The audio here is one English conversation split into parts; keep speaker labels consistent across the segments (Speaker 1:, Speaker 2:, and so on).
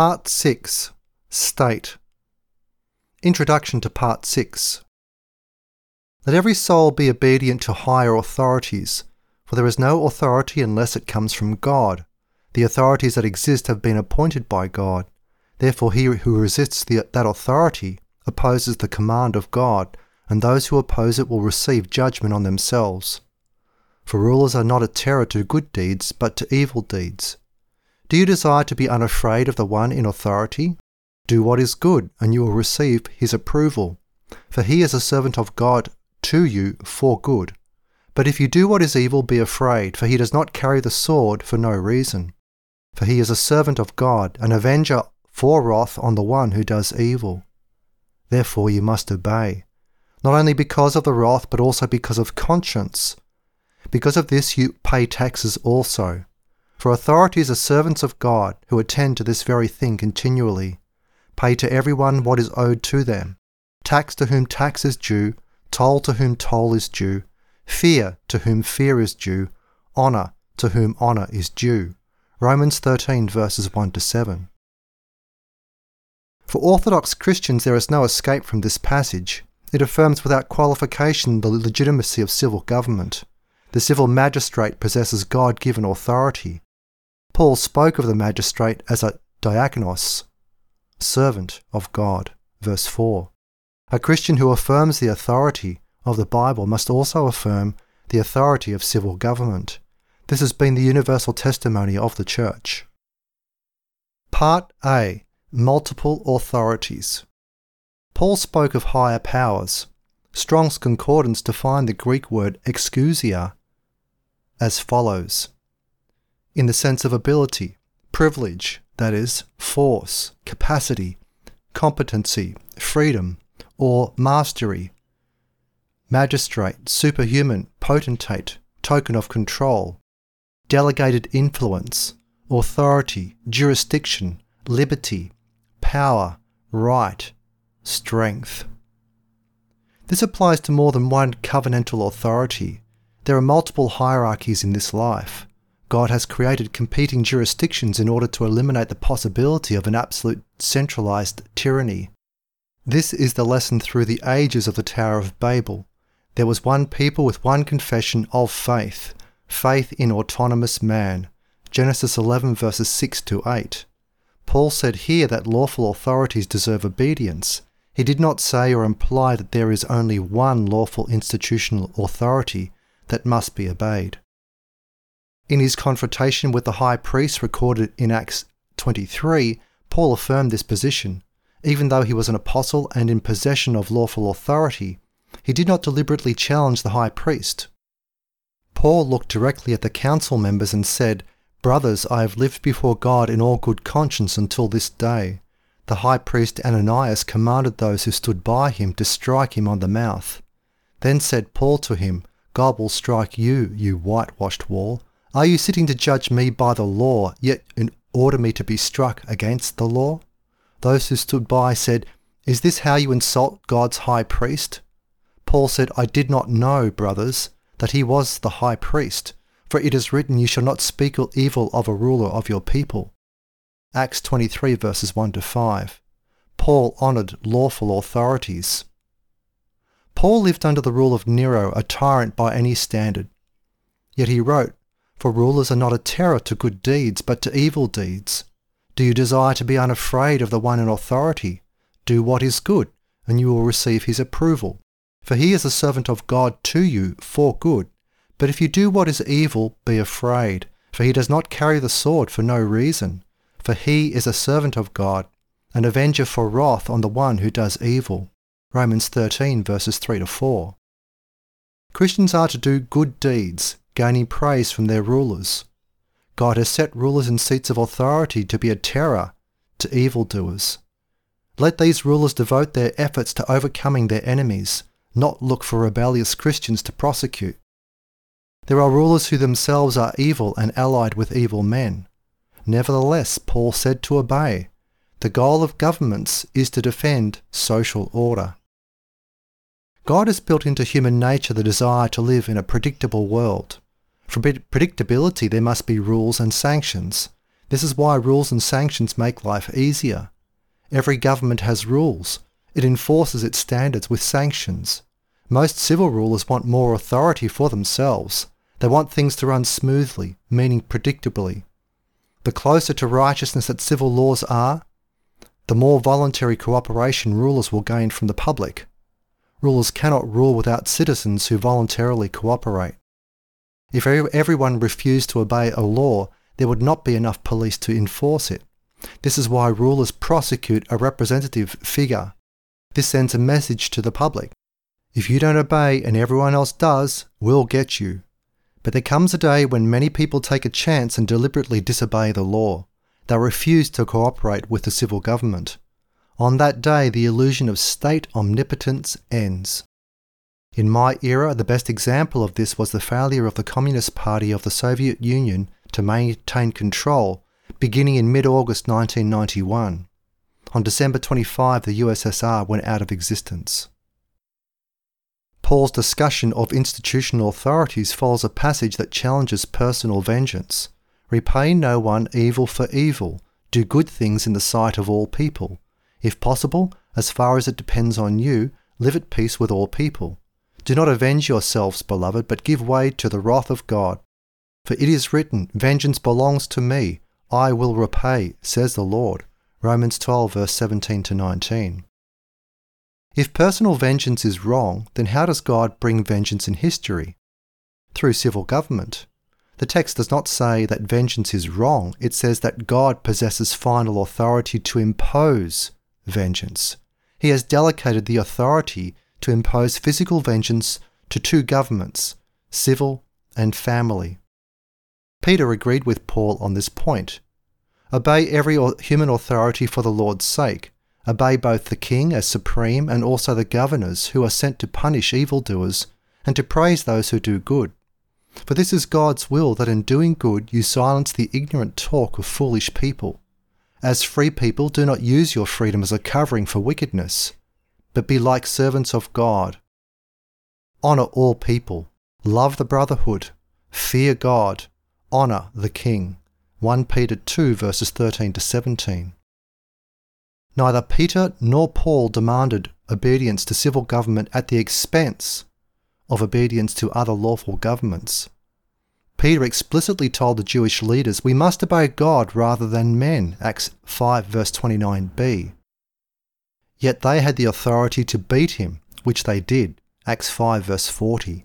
Speaker 1: Part 6 State Introduction to Part 6 Let every soul be obedient to higher authorities, for there is no authority unless it comes from God. The authorities that exist have been appointed by God. Therefore, he who resists the, that authority opposes the command of God, and those who oppose it will receive judgment on themselves. For rulers are not a terror to good deeds, but to evil deeds. Do you desire to be unafraid of the one in authority? Do what is good, and you will receive his approval. For he is a servant of God to you for good. But if you do what is evil, be afraid, for he does not carry the sword for no reason. For he is a servant of God, an avenger for wrath on the one who does evil. Therefore you must obey, not only because of the wrath, but also because of conscience. Because of this you pay taxes also. For authorities are servants of God who attend to this very thing continually. Pay to everyone what is owed to them. Tax to whom tax is due, toll to whom toll is due, fear to whom fear is due, honour to whom honour is due. Romans 13 verses 1 to 7. For Orthodox Christians, there is no escape from this passage. It affirms without qualification the legitimacy of civil government. The civil magistrate possesses God given authority. Paul spoke of the magistrate as a diakonos, servant of God. Verse 4. A Christian who affirms the authority of the Bible must also affirm the authority of civil government. This has been the universal testimony of the Church. Part A Multiple authorities. Paul spoke of higher powers. Strong's Concordance defined the Greek word exousia as follows in the sense of ability, privilege, that is, force, capacity, competency, freedom, or mastery, magistrate, superhuman, potentate, token of control, delegated influence, authority, jurisdiction, liberty, power, right, strength. This applies to more than one covenantal authority. There are multiple hierarchies in this life. God has created competing jurisdictions in order to eliminate the possibility of an absolute centralized tyranny. This is the lesson through the ages of the Tower of Babel. There was one people with one confession of faith, faith in autonomous man. Genesis 11 verses 6 to 8. Paul said here that lawful authorities deserve obedience. He did not say or imply that there is only one lawful institutional authority that must be obeyed. In his confrontation with the high priest recorded in Acts 23, Paul affirmed this position. Even though he was an apostle and in possession of lawful authority, he did not deliberately challenge the high priest. Paul looked directly at the council members and said, Brothers, I have lived before God in all good conscience until this day. The high priest Ananias commanded those who stood by him to strike him on the mouth. Then said Paul to him, God will strike you, you whitewashed wall. Are you sitting to judge me by the law, yet order me to be struck against the law? Those who stood by said, Is this how you insult God's high priest? Paul said, I did not know, brothers, that he was the high priest, for it is written, You shall not speak evil of a ruler of your people. Acts 23 verses 1 to 5. Paul honoured lawful authorities. Paul lived under the rule of Nero, a tyrant by any standard. Yet he wrote, for rulers are not a terror to good deeds, but to evil deeds. Do you desire to be unafraid of the one in authority? Do what is good, and you will receive his approval. For he is a servant of God to you for good. But if you do what is evil, be afraid, for he does not carry the sword for no reason. For he is a servant of God, an avenger for wrath on the one who does evil. Romans 13 verses 3 to 4. Christians are to do good deeds, gaining praise from their rulers. God has set rulers in seats of authority to be a terror to evildoers. Let these rulers devote their efforts to overcoming their enemies, not look for rebellious Christians to prosecute. There are rulers who themselves are evil and allied with evil men. Nevertheless, Paul said to obey. The goal of governments is to defend social order. God has built into human nature the desire to live in a predictable world. For predictability, there must be rules and sanctions. This is why rules and sanctions make life easier. Every government has rules. It enforces its standards with sanctions. Most civil rulers want more authority for themselves. They want things to run smoothly, meaning predictably. The closer to righteousness that civil laws are, the more voluntary cooperation rulers will gain from the public. Rulers cannot rule without citizens who voluntarily cooperate. If everyone refused to obey a law, there would not be enough police to enforce it. This is why rulers prosecute a representative figure. This sends a message to the public. If you don't obey and everyone else does, we'll get you. But there comes a day when many people take a chance and deliberately disobey the law. They refuse to cooperate with the civil government. On that day, the illusion of state omnipotence ends. In my era, the best example of this was the failure of the Communist Party of the Soviet Union to maintain control beginning in mid August 1991. On December 25, the USSR went out of existence. Paul's discussion of institutional authorities follows a passage that challenges personal vengeance. Repay no one evil for evil. Do good things in the sight of all people. If possible, as far as it depends on you, live at peace with all people. Do not avenge yourselves, beloved, but give way to the wrath of God. For it is written, Vengeance belongs to me, I will repay, says the Lord. Romans 12, verse 17 to 19. If personal vengeance is wrong, then how does God bring vengeance in history? Through civil government. The text does not say that vengeance is wrong, it says that God possesses final authority to impose vengeance. He has delegated the authority to impose physical vengeance to two governments, civil and family. Peter agreed with Paul on this point. Obey every human authority for the Lord's sake, obey both the king as supreme and also the governors who are sent to punish evildoers and to praise those who do good. For this is God's will that in doing good you silence the ignorant talk of foolish people. As free people, do not use your freedom as a covering for wickedness, but be like servants of God. Honour all people, love the brotherhood, fear God, honour the king. 1 Peter 2 verses 13 to 17. Neither Peter nor Paul demanded obedience to civil government at the expense of obedience to other lawful governments. Peter explicitly told the Jewish leaders, We must obey God rather than men, Acts 5, verse 29b. Yet they had the authority to beat him, which they did, Acts 5, verse 40.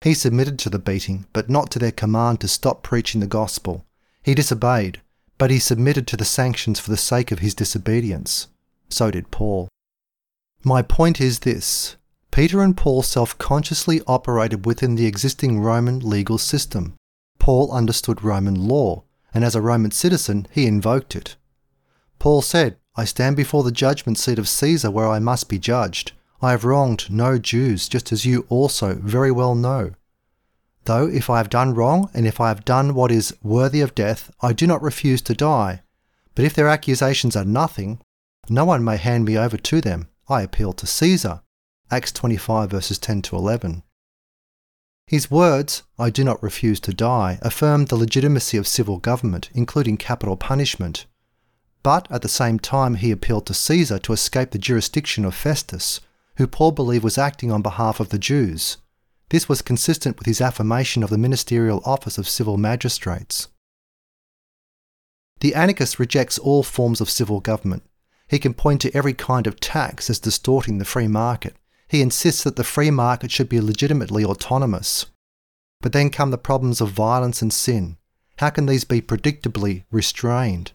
Speaker 1: He submitted to the beating, but not to their command to stop preaching the gospel. He disobeyed, but he submitted to the sanctions for the sake of his disobedience. So did Paul. My point is this Peter and Paul self consciously operated within the existing Roman legal system. Paul understood Roman law, and as a Roman citizen, he invoked it. Paul said, I stand before the judgment seat of Caesar where I must be judged. I have wronged no Jews, just as you also very well know. Though if I have done wrong, and if I have done what is worthy of death, I do not refuse to die. But if their accusations are nothing, no one may hand me over to them. I appeal to Caesar. Acts 25 verses 10 to 11. His words, I do not refuse to die, affirmed the legitimacy of civil government, including capital punishment. But at the same time, he appealed to Caesar to escape the jurisdiction of Festus, who Paul believed was acting on behalf of the Jews. This was consistent with his affirmation of the ministerial office of civil magistrates. The anarchist rejects all forms of civil government. He can point to every kind of tax as distorting the free market. He insists that the free market should be legitimately autonomous. But then come the problems of violence and sin. How can these be predictably restrained?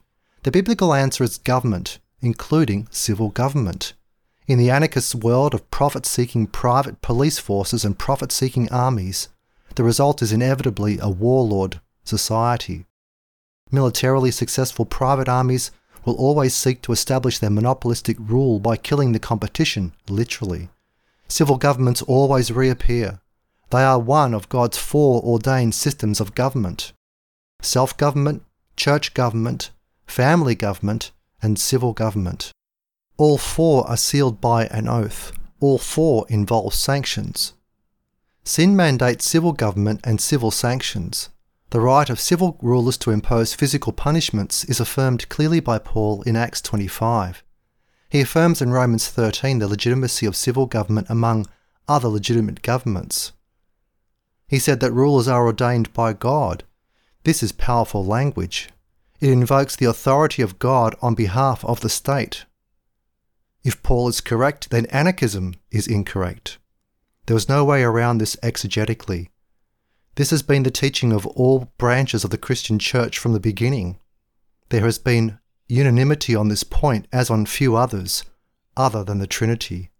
Speaker 1: The biblical answer is government, including civil government. In the anarchist world of profit seeking private police forces and profit seeking armies, the result is inevitably a warlord society. Militarily successful private armies will always seek to establish their monopolistic rule by killing the competition, literally. Civil governments always reappear. They are one of God's four ordained systems of government self government, church government, family government, and civil government. All four are sealed by an oath. All four involve sanctions. Sin mandates civil government and civil sanctions. The right of civil rulers to impose physical punishments is affirmed clearly by Paul in Acts 25. He affirms in Romans 13 the legitimacy of civil government among other legitimate governments. He said that rulers are ordained by God. This is powerful language. It invokes the authority of God on behalf of the state. If Paul is correct, then anarchism is incorrect. There was no way around this exegetically. This has been the teaching of all branches of the Christian church from the beginning. There has been unanimity on this point as on few others, other than the Trinity.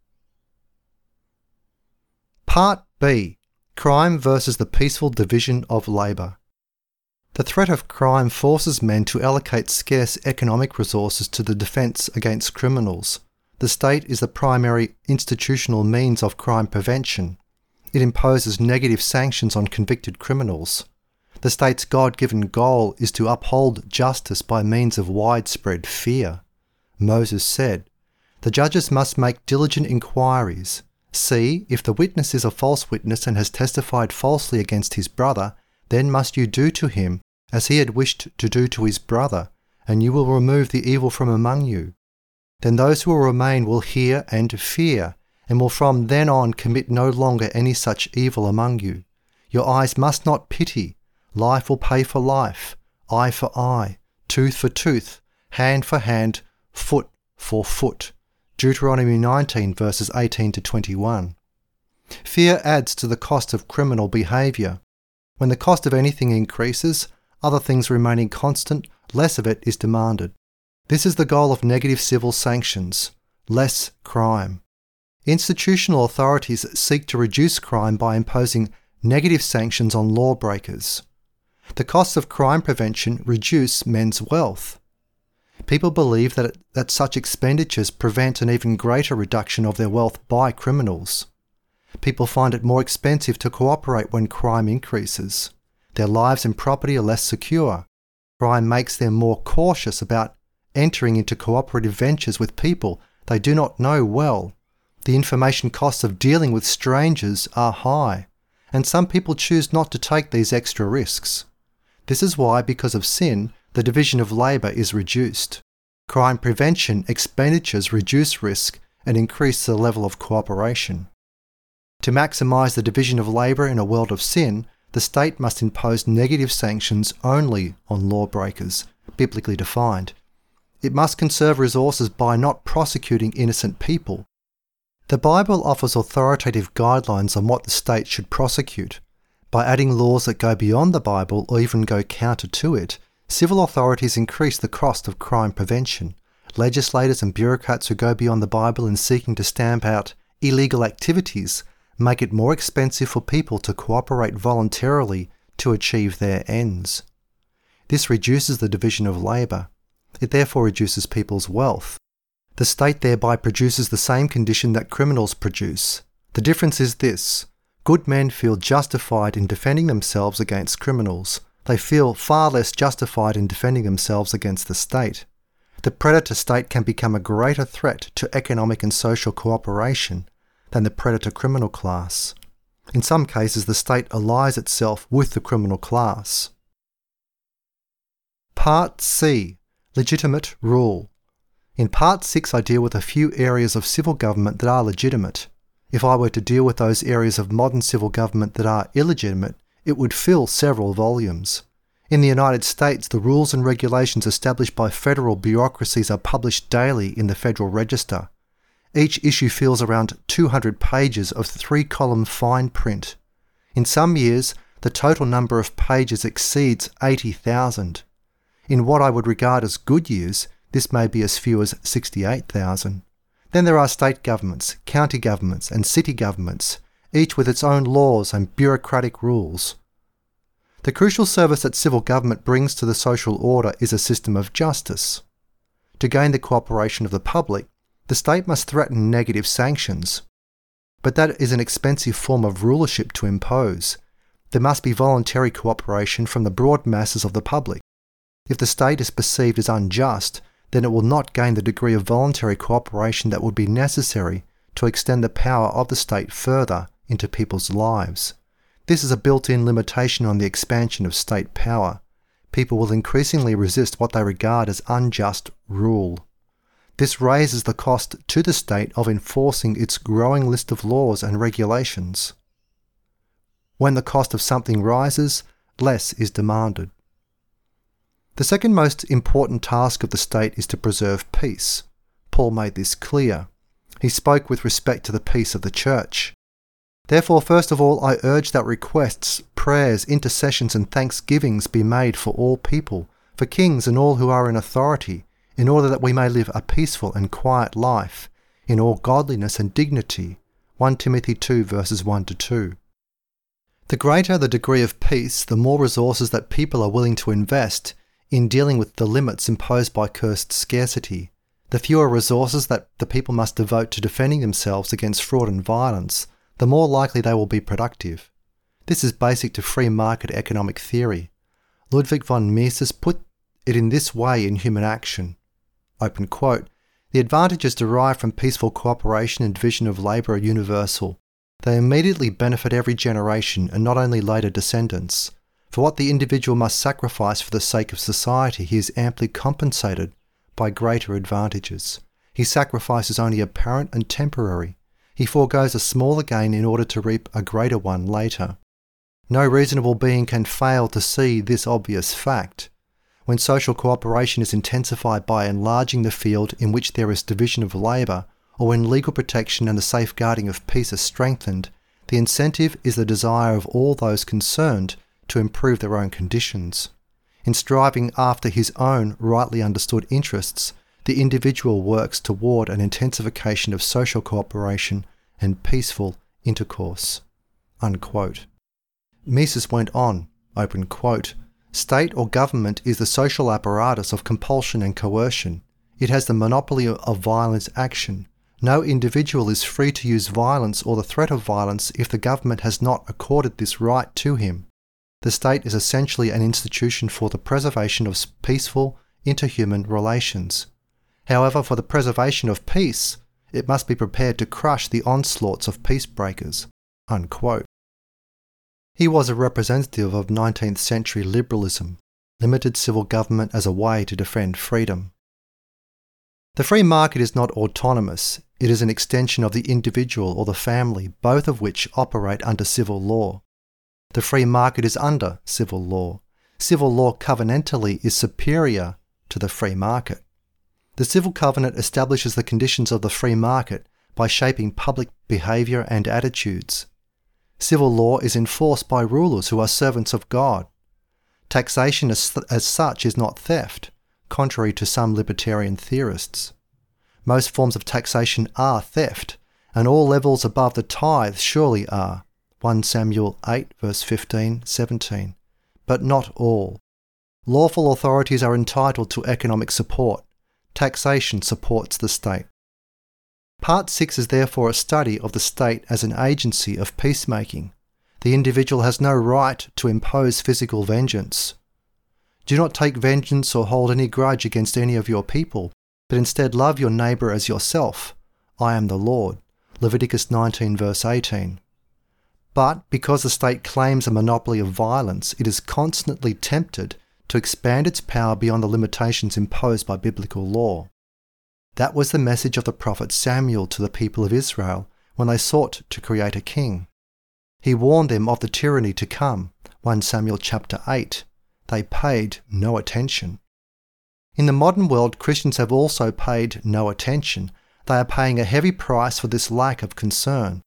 Speaker 1: Part B Crime versus the peaceful division of labour. The threat of crime forces men to allocate scarce economic resources to the defence against criminals. The state is the primary institutional means of crime prevention. It imposes negative sanctions on convicted criminals. The state's God given goal is to uphold justice by means of widespread fear. Moses said, The judges must make diligent inquiries. See, if the witness is a false witness and has testified falsely against his brother, then must you do to him as he had wished to do to his brother, and you will remove the evil from among you. Then those who will remain will hear and fear, and will from then on commit no longer any such evil among you. Your eyes must not pity, Life will pay for life, eye for eye, tooth for tooth, hand for hand, foot for foot. Deuteronomy 19, verses 18 to 21. Fear adds to the cost of criminal behaviour. When the cost of anything increases, other things remaining constant, less of it is demanded. This is the goal of negative civil sanctions less crime. Institutional authorities seek to reduce crime by imposing negative sanctions on lawbreakers the costs of crime prevention reduce men's wealth. People believe that, that such expenditures prevent an even greater reduction of their wealth by criminals. People find it more expensive to cooperate when crime increases. Their lives and property are less secure. Crime makes them more cautious about entering into cooperative ventures with people they do not know well. The information costs of dealing with strangers are high, and some people choose not to take these extra risks. This is why, because of sin, the division of labour is reduced. Crime prevention expenditures reduce risk and increase the level of cooperation. To maximise the division of labour in a world of sin, the state must impose negative sanctions only on lawbreakers, biblically defined. It must conserve resources by not prosecuting innocent people. The Bible offers authoritative guidelines on what the state should prosecute. By adding laws that go beyond the Bible or even go counter to it, civil authorities increase the cost of crime prevention. Legislators and bureaucrats who go beyond the Bible in seeking to stamp out illegal activities make it more expensive for people to cooperate voluntarily to achieve their ends. This reduces the division of labour. It therefore reduces people's wealth. The state thereby produces the same condition that criminals produce. The difference is this Good men feel justified in defending themselves against criminals. They feel far less justified in defending themselves against the state. The predator state can become a greater threat to economic and social cooperation than the predator criminal class. In some cases, the state allies itself with the criminal class. Part C Legitimate Rule. In Part 6, I deal with a few areas of civil government that are legitimate. If I were to deal with those areas of modern civil government that are illegitimate, it would fill several volumes. In the United States, the rules and regulations established by federal bureaucracies are published daily in the Federal Register. Each issue fills around 200 pages of three column fine print. In some years, the total number of pages exceeds 80,000. In what I would regard as good years, this may be as few as 68,000. Then there are state governments, county governments, and city governments, each with its own laws and bureaucratic rules. The crucial service that civil government brings to the social order is a system of justice. To gain the cooperation of the public, the state must threaten negative sanctions. But that is an expensive form of rulership to impose. There must be voluntary cooperation from the broad masses of the public. If the state is perceived as unjust, then it will not gain the degree of voluntary cooperation that would be necessary to extend the power of the state further into people's lives. This is a built in limitation on the expansion of state power. People will increasingly resist what they regard as unjust rule. This raises the cost to the state of enforcing its growing list of laws and regulations. When the cost of something rises, less is demanded. The second most important task of the state is to preserve peace. Paul made this clear. He spoke with respect to the peace of the church. Therefore, first of all, I urge that requests, prayers, intercessions, and thanksgivings be made for all people, for kings and all who are in authority, in order that we may live a peaceful and quiet life, in all godliness and dignity. 1 Timothy 2 verses 1 to 2. The greater the degree of peace, the more resources that people are willing to invest in dealing with the limits imposed by cursed scarcity. The fewer resources that the people must devote to defending themselves against fraud and violence, the more likely they will be productive. This is basic to free market economic theory. Ludwig von Mises put it in this way in Human Action. Open quote, the advantages derived from peaceful cooperation and division of labour are universal. They immediately benefit every generation and not only later descendants. For what the individual must sacrifice for the sake of society, he is amply compensated by greater advantages. His sacrifice is only apparent and temporary. He foregoes a smaller gain in order to reap a greater one later. No reasonable being can fail to see this obvious fact. When social cooperation is intensified by enlarging the field in which there is division of labour, or when legal protection and the safeguarding of peace are strengthened, the incentive is the desire of all those concerned to improve their own conditions. In striving after his own rightly understood interests, the individual works toward an intensification of social cooperation and peaceful intercourse. Unquote. Mises went on, open quote, State or government is the social apparatus of compulsion and coercion. It has the monopoly of violent action. No individual is free to use violence or the threat of violence if the government has not accorded this right to him. The state is essentially an institution for the preservation of peaceful interhuman relations. However, for the preservation of peace, it must be prepared to crush the onslaughts of peace breakers. Unquote. He was a representative of 19th century liberalism, limited civil government as a way to defend freedom. The free market is not autonomous, it is an extension of the individual or the family, both of which operate under civil law. The free market is under civil law. Civil law covenantally is superior to the free market. The Civil Covenant establishes the conditions of the free market by shaping public behaviour and attitudes. Civil law is enforced by rulers who are servants of God. Taxation as, as such is not theft, contrary to some libertarian theorists. Most forms of taxation are theft, and all levels above the tithe surely are. 1 Samuel 8, verse 15 17. But not all. Lawful authorities are entitled to economic support, taxation supports the state. Part 6 is therefore a study of the state as an agency of peacemaking. The individual has no right to impose physical vengeance. Do not take vengeance or hold any grudge against any of your people, but instead love your neighbour as yourself. I am the Lord. Leviticus 19, verse 18. But because the state claims a monopoly of violence, it is constantly tempted to expand its power beyond the limitations imposed by biblical law. That was the message of the prophet Samuel to the people of Israel when they sought to create a king. He warned them of the tyranny to come, 1 Samuel chapter 8. They paid no attention. In the modern world, Christians have also paid no attention. They are paying a heavy price for this lack of concern.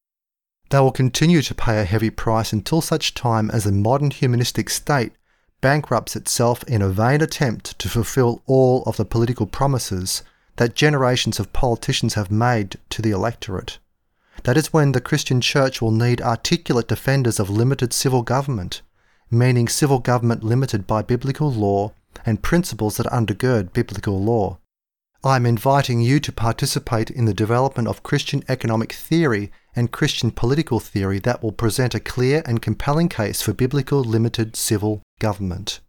Speaker 1: They will continue to pay a heavy price until such time as the modern humanistic state bankrupts itself in a vain attempt to fulfill all of the political promises that generations of politicians have made to the electorate. That is when the Christian Church will need articulate defenders of limited civil government, meaning civil government limited by biblical law and principles that undergird biblical law. I am inviting you to participate in the development of Christian economic theory and Christian political theory that will present a clear and compelling case for biblical limited civil government.